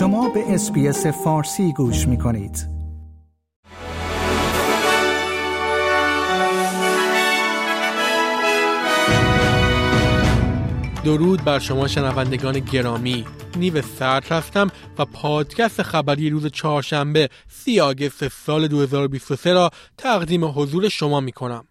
شما به SBS فارسی گوش می کنید. درود بر شما شنوندگان گرامی نیو سرد هستم و پادکست خبری روز چهارشنبه 30 August سال 2023 را تقدیم حضور شما می کنم.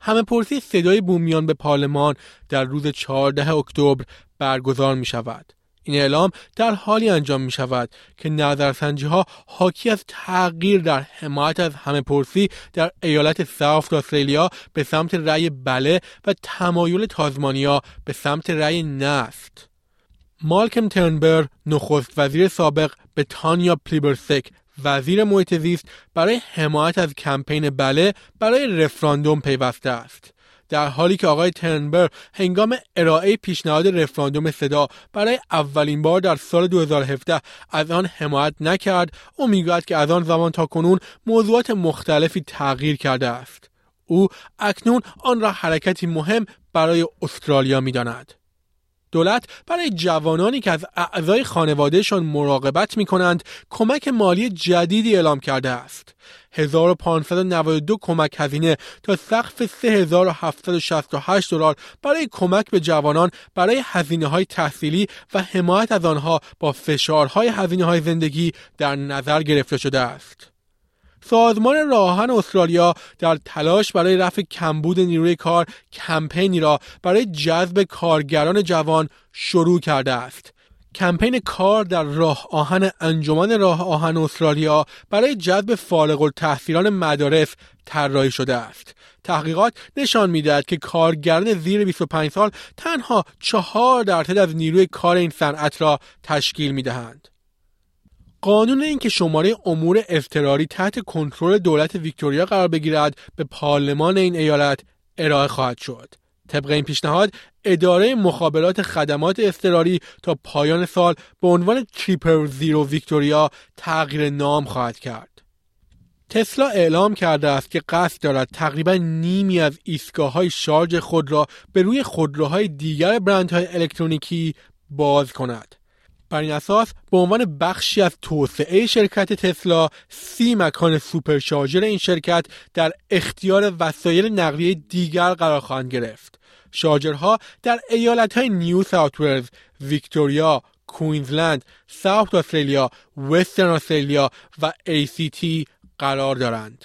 همه پرسی صدای بومیان به پارلمان در روز 14 اکتبر برگزار می شود. این اعلام در حالی انجام می شود که نظرسنجی ها حاکی از تغییر در حمایت از همه پرسی در ایالت ساوت استرالیا به سمت رأی بله و تمایل تازمانیا به سمت رأی نست. مالکم ترنبر نخست وزیر سابق به تانیا پلیبرسک وزیر محیط زیست برای حمایت از کمپین بله برای رفراندوم پیوسته است. در حالی که آقای ترنبر هنگام ارائه پیشنهاد رفراندوم صدا برای اولین بار در سال 2017 از آن حمایت نکرد او می‌گوید که از آن زمان تا کنون موضوعات مختلفی تغییر کرده است. او اکنون آن را حرکتی مهم برای استرالیا می‌داند. دولت برای جوانانی که از اعضای خانوادهشان مراقبت می کنند کمک مالی جدیدی اعلام کرده است. 1592 کمک هزینه تا سقف 3768 دلار برای کمک به جوانان برای هزینه های تحصیلی و حمایت از آنها با فشارهای هزینه های زندگی در نظر گرفته شده است. سازمان راهن استرالیا در تلاش برای رفع کمبود نیروی کار کمپینی را برای جذب کارگران جوان شروع کرده است. کمپین کار در راه آهن انجمن راه آهن استرالیا برای جذب فارغ التحصیلان مدارس طراحی شده است. تحقیقات نشان می‌دهد که کارگران زیر 25 سال تنها چهار درصد از نیروی کار این صنعت را تشکیل می دهند. قانون اینکه شماره امور اضطراری تحت کنترل دولت ویکتوریا قرار بگیرد به پارلمان این ایالت ارائه خواهد شد. طبق این پیشنهاد اداره مخابرات خدمات اضطراری تا پایان سال به عنوان تریپر زیرو ویکتوریا تغییر نام خواهد کرد. تسلا اعلام کرده است که قصد دارد تقریبا نیمی از ایستگاه های شارژ خود را به روی خودروهای دیگر برندهای الکترونیکی باز کند. بر این اساس به عنوان بخشی از توسعه شرکت تسلا سی مکان سوپرشارژر این شرکت در اختیار وسایل نقلیه دیگر قرار خواهند گرفت شارژرها در ایالت های نیو ساوت ولز، ویکتوریا، کوینزلند، ساوت استرالیا، وسترن استرالیا و تی قرار دارند.